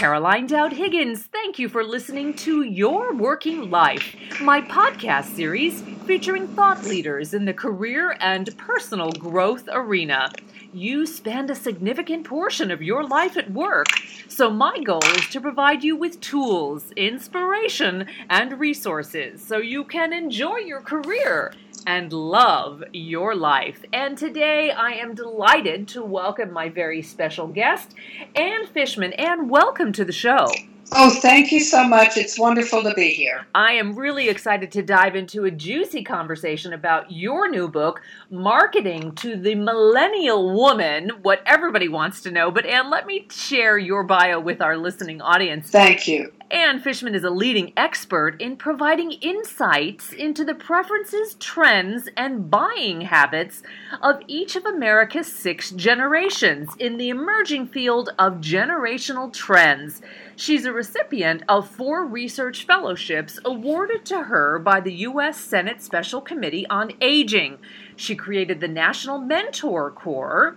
Caroline Dowd Higgins. Thank you for listening to Your Working Life, my podcast series featuring thought leaders in the career and personal growth arena. You spend a significant portion of your life at work, so my goal is to provide you with tools, inspiration, and resources so you can enjoy your career and love your life. And today I am delighted to welcome my very special guest, Ann Fishman. Ann, welcome to the show. Oh, thank you so much. It's wonderful to be here. I am really excited to dive into a juicy conversation about your new book, Marketing to the Millennial Woman, what everybody wants to know. But, Ann, let me share your bio with our listening audience. Thank you. Ann Fishman is a leading expert in providing insights into the preferences, trends, and buying habits of each of America's six generations in the emerging field of generational trends. She's a recipient of four research fellowships awarded to her by the U.S. Senate Special Committee on Aging. She created the National Mentor Corps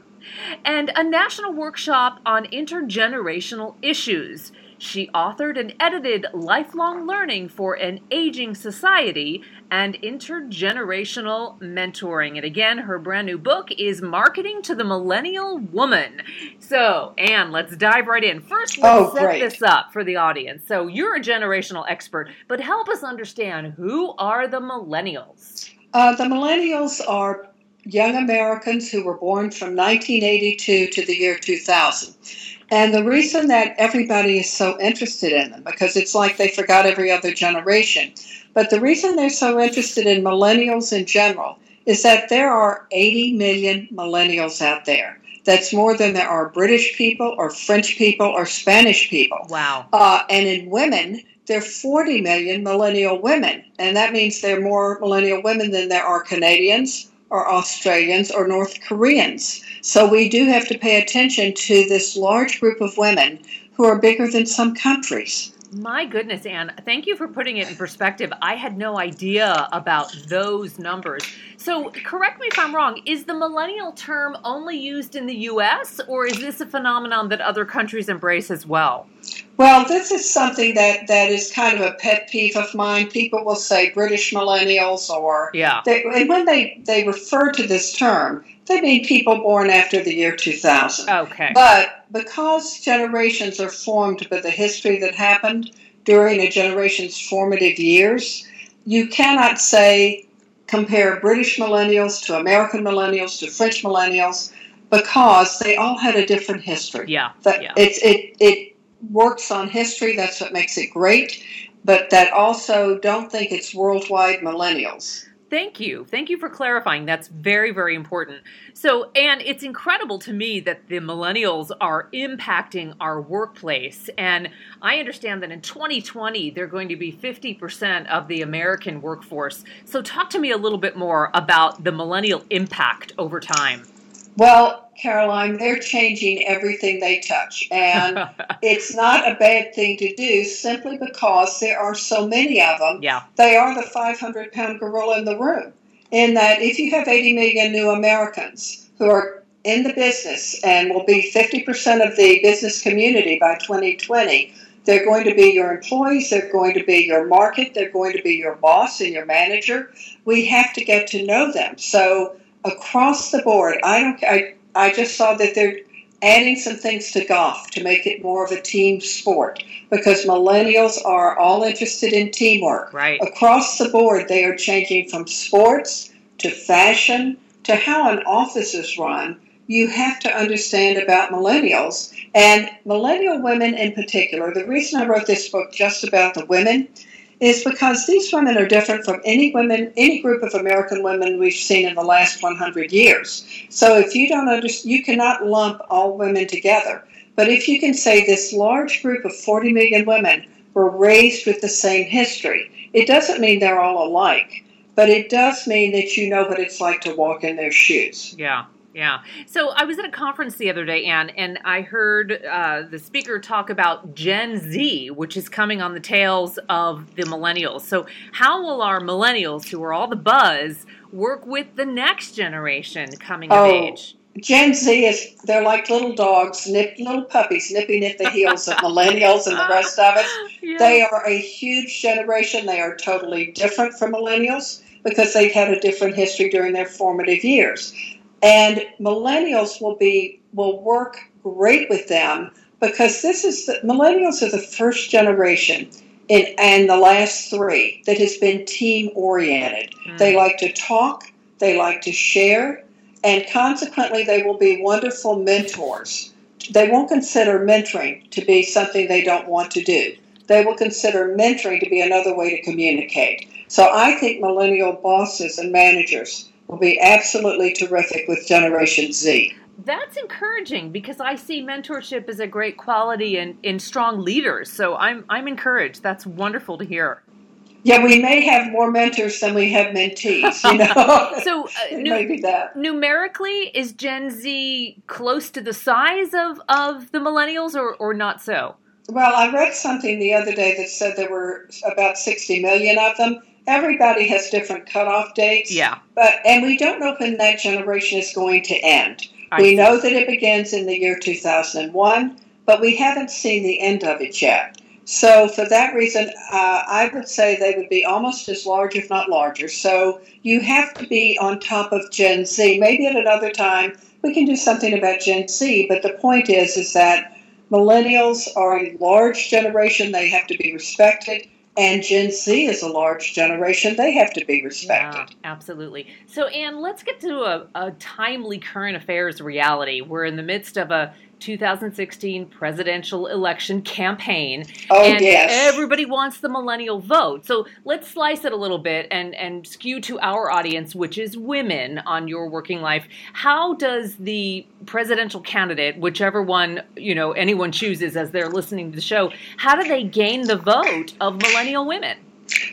and a national workshop on intergenerational issues. She authored and edited Lifelong Learning for an Aging Society and Intergenerational Mentoring. And again, her brand new book is Marketing to the Millennial Woman. So, Ann, let's dive right in. First, let's oh, set great. this up for the audience. So, you're a generational expert, but help us understand who are the millennials? Uh, the millennials are young Americans who were born from 1982 to the year 2000. And the reason that everybody is so interested in them, because it's like they forgot every other generation, but the reason they're so interested in millennials in general is that there are 80 million millennials out there. That's more than there are British people or French people or Spanish people. Wow. Uh, and in women, there are 40 million millennial women. And that means there are more millennial women than there are Canadians or Australians or North Koreans. So we do have to pay attention to this large group of women who are bigger than some countries. My goodness, Ann, thank you for putting it in perspective. I had no idea about those numbers. So, correct me if I'm wrong, is the millennial term only used in the US or is this a phenomenon that other countries embrace as well? Well, this is something that, that is kind of a pet peeve of mine. People will say British millennials or Yeah. they, and when they, they refer to this term, they mean people born after the year 2000. Okay. But because generations are formed by the history that happened during a generation's formative years, you cannot say compare British millennials to American millennials to French millennials because they all had a different history. Yeah. That Yeah. it's it it works on history. That's what makes it great. But that also don't think it's worldwide millennials. Thank you. Thank you for clarifying. That's very, very important. So, and it's incredible to me that the millennials are impacting our workplace. And I understand that in 2020, they're going to be 50% of the American workforce. So, talk to me a little bit more about the millennial impact over time. Well, Caroline, they're changing everything they touch. And it's not a bad thing to do simply because there are so many of them. yeah. They are the 500 pound gorilla in the room. In that, if you have 80 million new Americans who are in the business and will be 50% of the business community by 2020, they're going to be your employees, they're going to be your market, they're going to be your boss and your manager. We have to get to know them. So, across the board, I don't I, I just saw that they're adding some things to golf to make it more of a team sport because millennials are all interested in teamwork. Right. Across the board, they are changing from sports to fashion to how an office is run. You have to understand about millennials and millennial women in particular. The reason I wrote this book just about the women is because these women are different from any women, any group of American women we've seen in the last 100 years. So if you don't understand, you cannot lump all women together. But if you can say this large group of 40 million women were raised with the same history, it doesn't mean they're all alike, but it does mean that you know what it's like to walk in their shoes. Yeah. Yeah. So I was at a conference the other day, Ann, and I heard uh, the speaker talk about Gen Z, which is coming on the tails of the millennials. So, how will our millennials, who are all the buzz, work with the next generation coming of Oh, age? Gen Z is they're like little dogs, nip, little puppies nipping at the heels of millennials and the rest of us. Yeah. They are a huge generation. They are totally different from millennials because they've had a different history during their formative years. And millennials will be will work great with them because this is the millennials are the first generation in and the last three that has been team oriented. Mm. They like to talk, they like to share, and consequently they will be wonderful mentors. They won't consider mentoring to be something they don't want to do. They will consider mentoring to be another way to communicate. So I think millennial bosses and managers will be absolutely terrific with Generation Z. That's encouraging because I see mentorship as a great quality in, in strong leaders. So I'm I'm encouraged. That's wonderful to hear. Yeah, we may have more mentors than we have mentees, you know. So uh, nu- numerically, is Gen Z close to the size of, of the millennials or, or not so? Well, I read something the other day that said there were about 60 million of them. Everybody has different cutoff dates. Yeah. But and we don't know when that generation is going to end. I we see. know that it begins in the year 2001, but we haven't seen the end of it yet. So for that reason, uh, I would say they would be almost as large, if not larger. So you have to be on top of Gen Z. Maybe at another time we can do something about Gen Z. But the point is, is that millennials are a large generation. They have to be respected. And Gen Z is a large generation. They have to be respected. Yeah, absolutely. So, Ann, let's get to a, a timely current affairs reality. We're in the midst of a 2016 presidential election campaign. Oh, and yes. everybody wants the millennial vote. So let's slice it a little bit and, and skew to our audience, which is women on your working life. How does the presidential candidate, whichever one, you know, anyone chooses as they're listening to the show, how do they gain the vote of millennial women?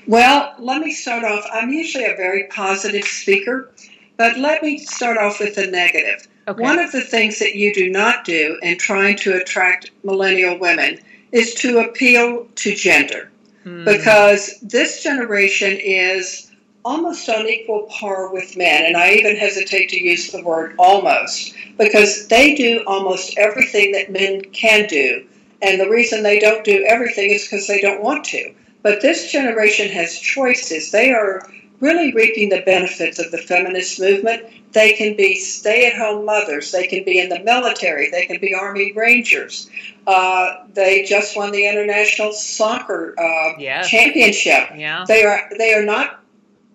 Well, let me start off. I'm usually a very positive speaker, but let me start off with the negative. Okay. One of the things that you do not do in trying to attract millennial women is to appeal to gender Hmm. because this generation is almost on equal par with men. And I even hesitate to use the word almost because they do almost everything that men can do. And the reason they don't do everything is because they don't want to. But this generation has choices. They are really reaping the benefits of the feminist movement. They can be stay at home mothers. They can be in the military. They can be Army Rangers. Uh, they just won the international soccer uh, Yes. championship. Yeah. They are they are not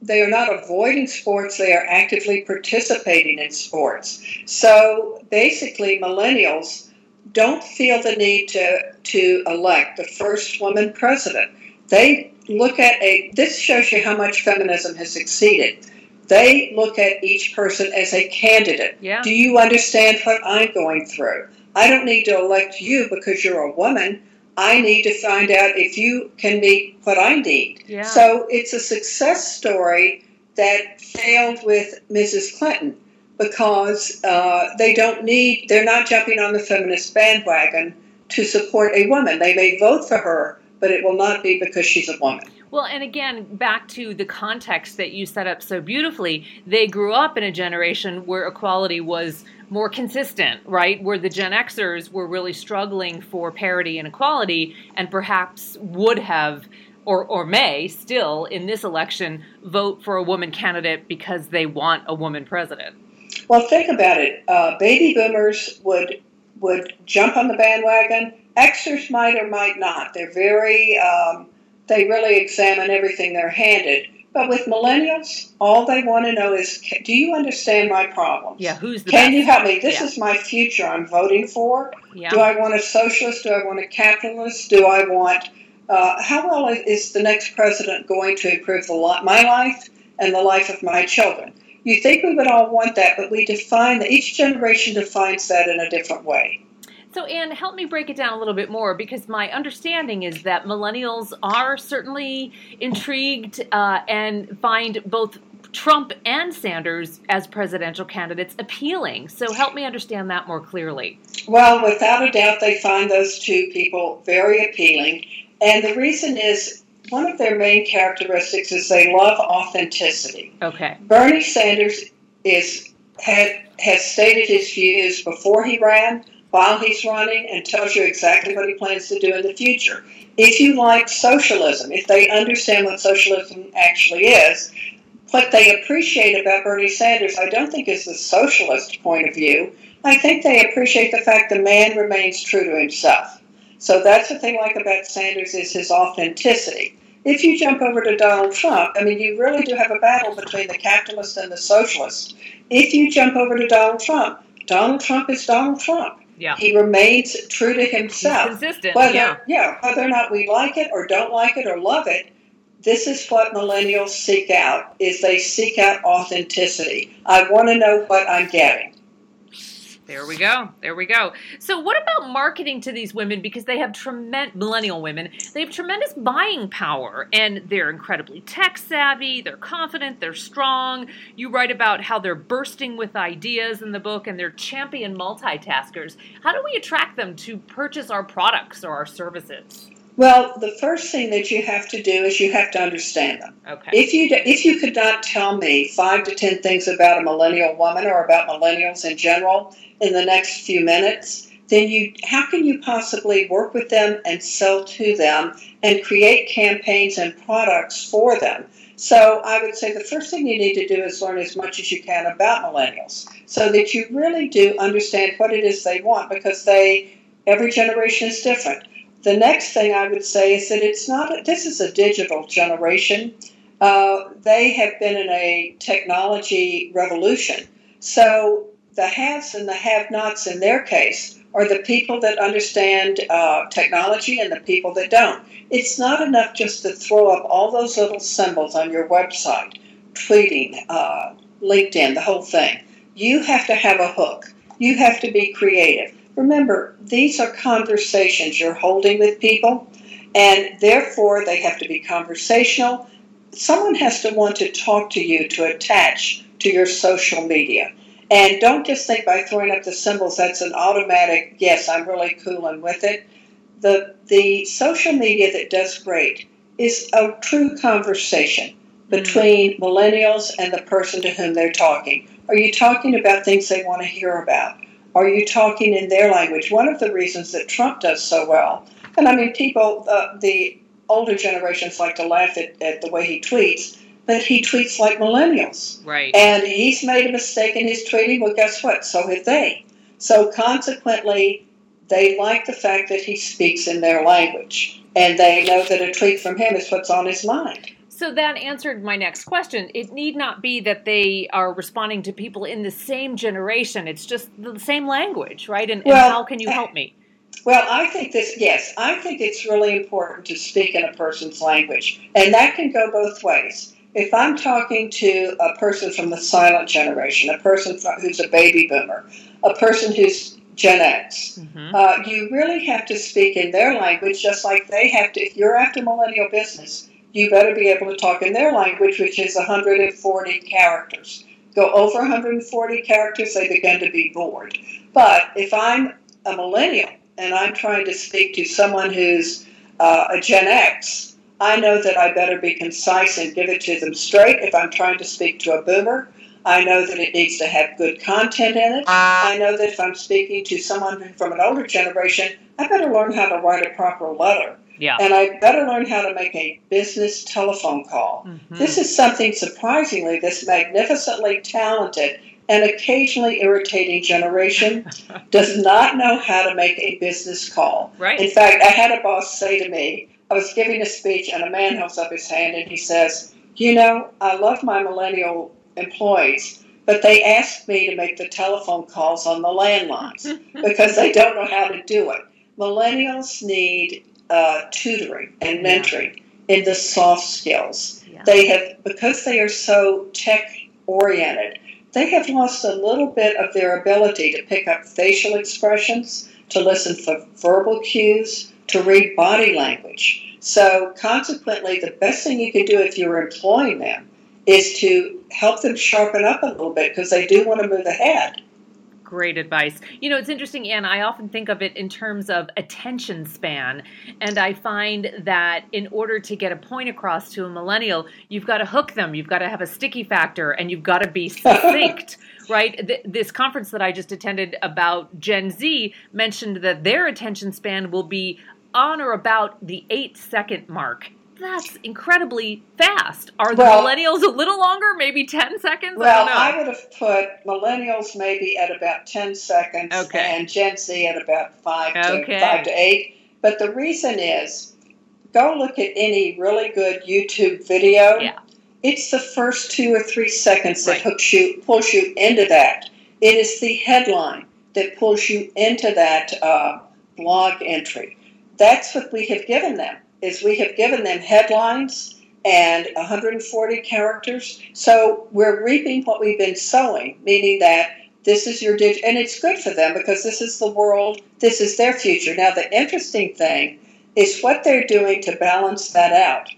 they are not avoiding sports. They are actively participating in sports. So basically, millennials don't feel the need to to elect the first woman president. They look at a. This shows you how much feminism has succeeded. They look at each person as a candidate. Yeah. Do you understand what I'm going through? I don't need to elect you because you're a woman. I need to find out if you can meet what I need. Yeah. So it's a success story that failed with Mrs. Clinton because uh, they don't need, they're not jumping on the feminist bandwagon to support a woman. They may vote for her, but it will not be because she's a woman. Well, and again, back to the context that you set up so beautifully, they grew up in a generation where equality was more consistent, right? Where the Gen Xers were really struggling for parity and equality, and perhaps would have, or, or may still, in this election, vote for a woman candidate because they want a woman president. Well, think about it. Uh, baby boomers would would jump on the bandwagon. Xers might or might not. They're very um, they really examine everything they're handed. But with millennials, all they want to know is, do you understand my problems? Yeah, who's the Can best? you help me? This Yeah. is my future I'm voting for. Yeah. Do I want a socialist? Do I want a capitalist? Do I want, uh, how well is the next president going to improve the my life and the life of my children? You think we would all want that, but we define that each generation defines that in a different way. So, Ann, help me break it down a little bit more because my understanding is that millennials are certainly intrigued uh, and find both Trump and Sanders as presidential candidates appealing. So, help me understand that more clearly. Well, without a doubt, they find those two people very appealing. And the reason is one of their main characteristics is they love authenticity. Okay. Bernie Sanders is had, has stated his views before he ran, while he's running, and tells you exactly what he plans to do in the future. If you like socialism, if they understand what socialism actually is, what they appreciate about Bernie Sanders, I don't think is the socialist point of view. I think they appreciate the fact the man remains true to himself. So that's what they like about Sanders is his authenticity. If you jump over to Donald Trump, I mean, you really do have a battle between the capitalist and the socialist. If you jump over to Donald Trump, Donald Trump is Donald Trump. Yeah. He remains true to himself. He's consistent. Whether, yeah. yeah, whether or not we like it or don't like it or love it, this is what millennials seek out is they seek out authenticity. I want to know what I'm getting. There we go. There we go. So, what about marketing to these women? Because they have tremendous, millennial women, they have tremendous buying power and they're incredibly tech savvy, they're confident, they're strong. You write about how they're bursting with ideas in the book and they're champion multitaskers. How do we attract them to purchase our products or our services? Well, the first thing that you have to do is you have to understand them. Okay. If you if you could not tell me five to ten things about a millennial woman or about millennials in general in the next few minutes, then you how can you possibly work with them and sell to them and create campaigns and products for them? So I would say the first thing you need to do is learn as much as you can about millennials so that you really do understand what it is they want because they every generation is different. The next thing I would say is that it's not, this is a digital generation. Uh, they have been in a technology revolution. So the haves and the have nots in their case are the people that understand uh, technology and the people that don't. It's not enough just to throw up all those little symbols on your website, tweeting, uh, LinkedIn, the whole thing. You have to have a hook. You have to be creative. Remember, these are conversations you're holding with people, and therefore they have to be conversational. Someone has to want to talk to you to attach to your social media. And don't just think by throwing up the symbols that's an automatic, yes, I'm really cool and with it. The, the social media that does great is a true conversation between mm. millennials and the person to whom they're talking. Are you talking about things they want to hear about? Are you talking in their language? One of the reasons that Trump does so well, and I mean, people, uh, the older generations like to laugh at, at the way he tweets, but he tweets like millennials. Right. And he's made a mistake in his tweeting. Well, guess what? So have they. So consequently, they like the fact that he speaks in their language. And they know that a tweet from him is what's on his mind. So that answered my next question. It need not be that they are responding to people in the same generation. It's just the same language, right? And, Well, and how can you help me? Well, I think this, yes, I think it's really important to speak in a person's language. And that can go both ways. If I'm talking to a person from the silent generation, a person who's a baby boomer, a person who's Gen X, Mhm. uh, you really have to speak in their language just like they have to. If you're after millennial business, you better be able to talk in their language, which is 140 characters. Go over 140 characters, they begin to be bored. But if I'm a millennial and I'm trying to speak to someone who's uh, a Gen X, I know that I better be concise and give it to them straight. If I'm trying to speak to a boomer, I know that it needs to have good content in it. I know that if I'm speaking to someone from an older generation, I better learn how to write a proper letter. Yeah. And I better learn how to make a business telephone call. Mhm. This is something surprisingly this magnificently talented and occasionally irritating generation does not know how to make a business call. Right. In fact, I had a boss say to me, I was giving a speech and a man holds up his hand and he says, You know, I love my millennial employees, but they ask me to make the telephone calls on the landlines because they don't know how to do it. Millennials need uh, tutoring and Yeah. mentoring in the soft skills. Yeah. They have, because they are so tech oriented, they have lost a little bit of their ability to pick up facial expressions, to listen for verbal cues, to read body language. So, consequently, the best thing you can do if you're employing them is to help them sharpen up a little bit because they do want to move ahead. Great advice. You know, it's interesting, Ann. I often think of it in terms of attention span. And I find that in order to get a point across to a millennial, you've got to hook them, you've got to have a sticky factor, and you've got to be succinct. right? Th- this conference that I just attended about Gen Z mentioned that their attention span will be on or about the eight second mark. That's incredibly fast. Are the Well- millennials a little longer? Maybe 10 seconds? Well, I I, don't know. would have put millennials maybe at about 10 seconds Okay. and Gen Z at about 5 to, 5 to 8. But the reason is go look at any really good YouTube video. Yeah. It's the first two or three seconds that Right. hooks you, pulls you into that. It is the headline that pulls you into that uh, blog entry. That's what we have given them. Is we have given them headlines and 140 characters. So we're reaping what we've been sowing, meaning that this is your dig, and it's good for them because this is the world, this is their future. Now the interesting thing is what they're doing to balance that out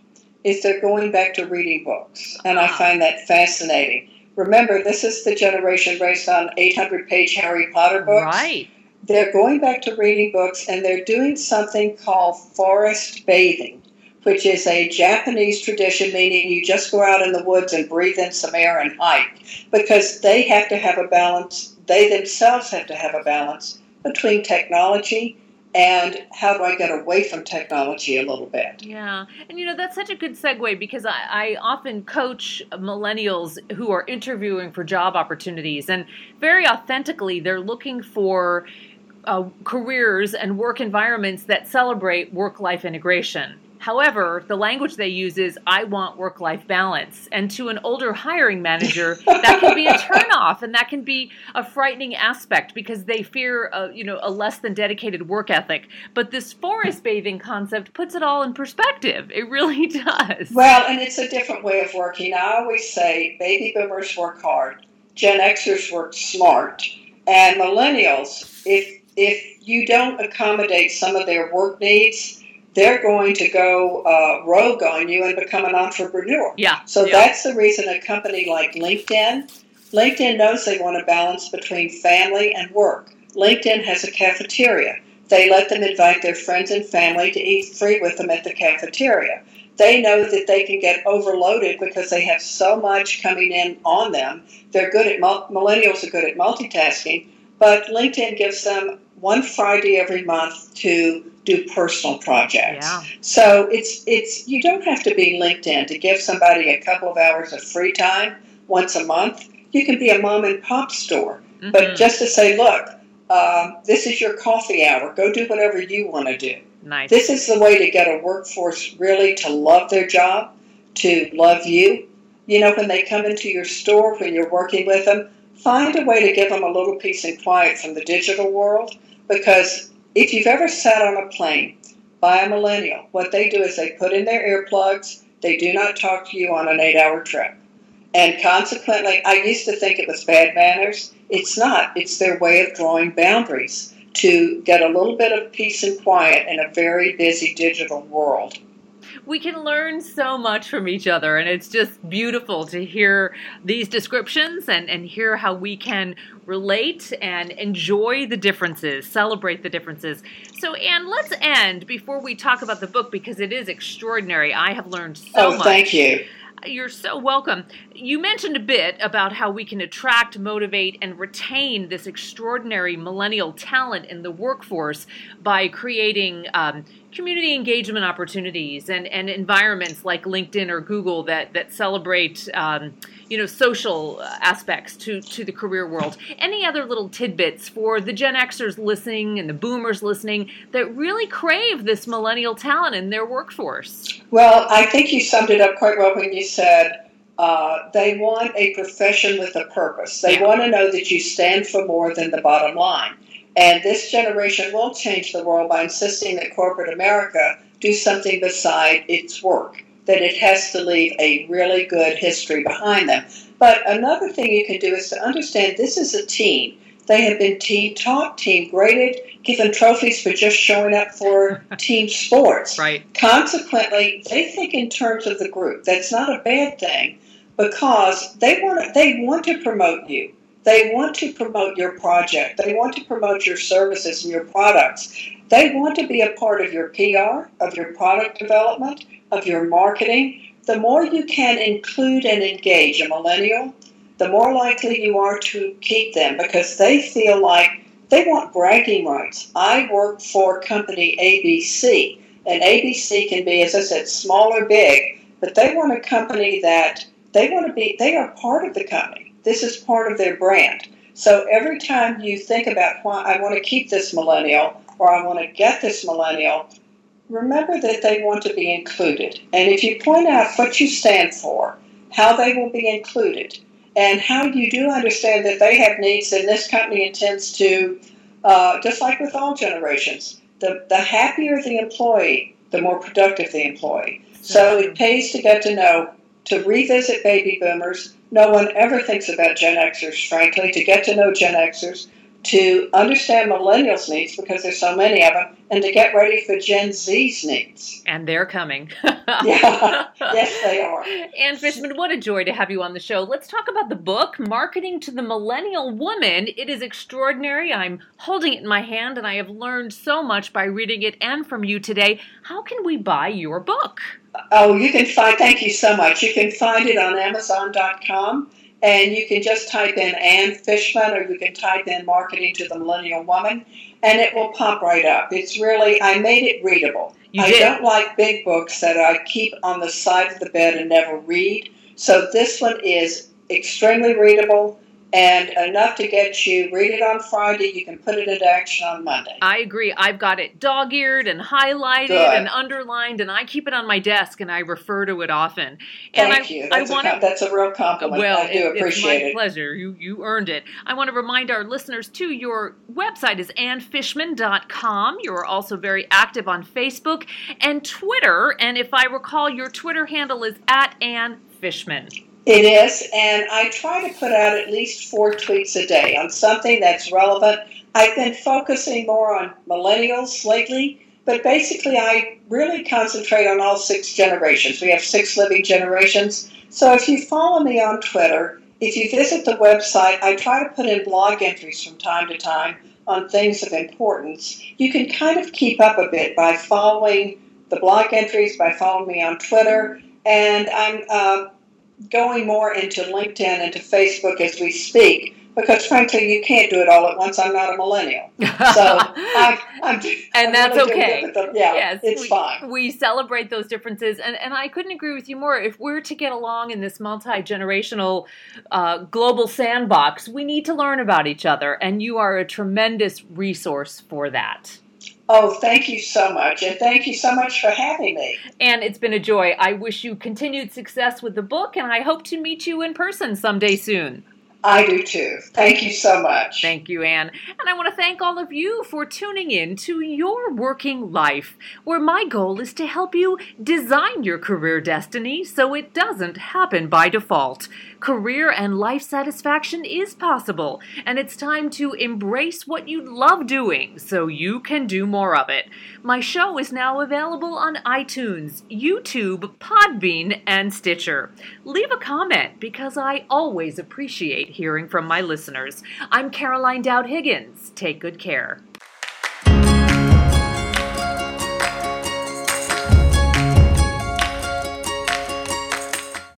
is they're going back to reading books, and I find that fascinating. Remember, this is the generation raised on 800 page Harry Potter books Right. They're going back to reading books and they're doing something called forest bathing, which is a Japanese tradition, meaning you just go out in the woods and breathe in some air and hike, because they have to have a balance, they themselves have to have a balance between technology and how do I get away from technology a little bit. Yeah. And you know, that's such a good segue because I, I often coach millennials who are interviewing for job opportunities, and very authentically, they're looking for uh, careers and work environments that celebrate work life integration. However, the language they use is I want work life balance. And to an older hiring manager, that can be a turnoff and that can be a frightening aspect because they fear a, you know, a less than dedicated work ethic. But this forest bathing concept puts it all in perspective. It really does. Well, and it's a different way of working. I always say baby boomers work hard, Gen Xers work smart, and millennials, if if you don't accommodate some of their work needs, they're going to go uh, rogue on you and become an entrepreneur. Yeah. So yeah. that's the reason a company like LinkedIn, LinkedIn knows they want a balance between family and work. LinkedIn has a cafeteria. They let them invite their friends and family to eat free with them at the cafeteria. They know that they can get overloaded because they have so much coming in on them. They're good at millennials are good at multitasking, but LinkedIn gives them one Friday every month to do personal projects. Yeah. So it's it's you don't have to be LinkedIn to give somebody a couple of hours of free time once a month. You can be a mom and pop store, but Mhm. just to say, look, um, this is your coffee hour. Go do whatever you want to do. nice. This is the way to get a workforce really to love their job, to love you. You know, when they come into your store, when you're working with them, find a way to give them a little peace and quiet from the digital world. Because if you've ever sat on a plane by a millennial, what they do is they put in their earplugs, they do not talk to you on an eight hour trip. And consequently, I used to think it was bad manners. It's not, it's their way of drawing boundaries to get a little bit of peace and quiet in a very busy digital world. We can learn so much from each other and it's just beautiful to hear these descriptions and, and hear how we can relate and enjoy the differences celebrate the differences so ann let's end before we talk about the book because it is extraordinary i have learned so oh, much thank you. you're so welcome. You mentioned a bit about how we can attract, motivate, and retain this extraordinary millennial talent in the workforce by creating um, community engagement opportunities and, and environments like LinkedIn or Google that that celebrate um, you know social aspects to to the career world. Any other little tidbits for the Gen Xers listening and the Boomers listening that really crave this millennial talent in their workforce? Well, I think you summed it up quite well when you said uh, they want a profession with a purpose. They Yeah. want to know that you stand for more than the bottom line. And this generation will change the world by insisting that corporate America do something beside its work, that it has to leave a really good history behind them. But another thing you can do is to understand this is a team. They have been team taught, team graded, given trophies for just showing up for team sports. Right. Consequently, they think in terms of the group. That's not a bad thing because they want to, they want to promote you. They want to promote your project. They want to promote your services and your products. They want to be a part of your PR, of your product development, of your marketing. The more you can include and engage a millennial, the more likely you are to keep them because they feel like they want bragging rights. I work for company ABC, and ABC can be, as I said, small or big, but they want a company that they want to be, they are part of the company. This is part of their brand. So every time you think about why I want to keep this millennial or I want to get this millennial, remember that they want to be included. And if you point out what you stand for, how they will be included, and how you do understand that they have needs, and this company intends to, uh, just like with all generations, the, the happier the employee, the more productive the employee. So it pays to get to know, to revisit baby boomers. No one ever thinks about Gen Xers, frankly, to get to know Gen Xers, to understand millennials' needs because there's so many of them, and to get ready for Gen Z's needs. And they're coming. yeah, yes, they are. Ann Fishman, what a joy to have you on the show. Let's talk about the book, Marketing to the Millennial Woman. It is extraordinary. I'm holding it in my hand, and I have learned so much by reading it and from you today. How can we buy your book? Oh, you can find, thank you so much. You can find it on Amazon.com. And you can just type in Ann Fishman or you can type in Marketing to the Millennial Woman and it will pop right up. It's really, I made it readable. You I did. don't like big books that I keep on the side of the bed and never read. So this one is extremely readable and enough to get you read it on Friday. You can put it into action on Monday. I agree. I've got it dog eared and highlighted Good. and underlined, and I keep it on my desk and I refer to it often. Thank and I, you. I That's, want a, that's a real compliment. Well, I do it- appreciate it's my it. pleasure. You you earned it. I want to remind our listeners too. Your website is annfishman.com. You are also very active on Facebook and Twitter. And if I recall, your Twitter handle is at Ann Fishman. It is, and I try to put out at least four tweets a day on something that's relevant. I've been focusing more on millennials lately, but basically, I really concentrate on all six generations. We have six living generations. So if you follow me on Twitter, if you visit the website, I try to put in blog entries from time to time on things of importance. You can kind of keep up a bit by following the blog entries, by following me on Twitter, and I'm uh, going more into LinkedIn and to Facebook as we speak because frankly you can't do it all at once. I'm not a millennial, so I'm, I'm And I'm that's really okay. Yeah, yes, it's we, fine. We celebrate those differences, and, and I couldn't agree with you more. If we're to get along in this multi generational uh, global sandbox, we need to learn about each other, and you are a tremendous resource for that. Oh, thank you so much, and thank you so much for having me. And it's been a joy. I wish you continued success with the book, and I hope to meet you in person someday soon. I do too. Thank you so much. Thank you, Ann. And I want to thank all of you for tuning in to Your Working Life, where my goal is to help you design your career destiny so it doesn't happen by default. Career and life satisfaction is possible, and it's time to embrace what you love doing so you can do more of it. My show is now available on iTunes, YouTube, Podbean, and Stitcher. Leave a comment because I always appreciate hearing from my listeners. I'm Caroline Dowd Higgins. Take good care.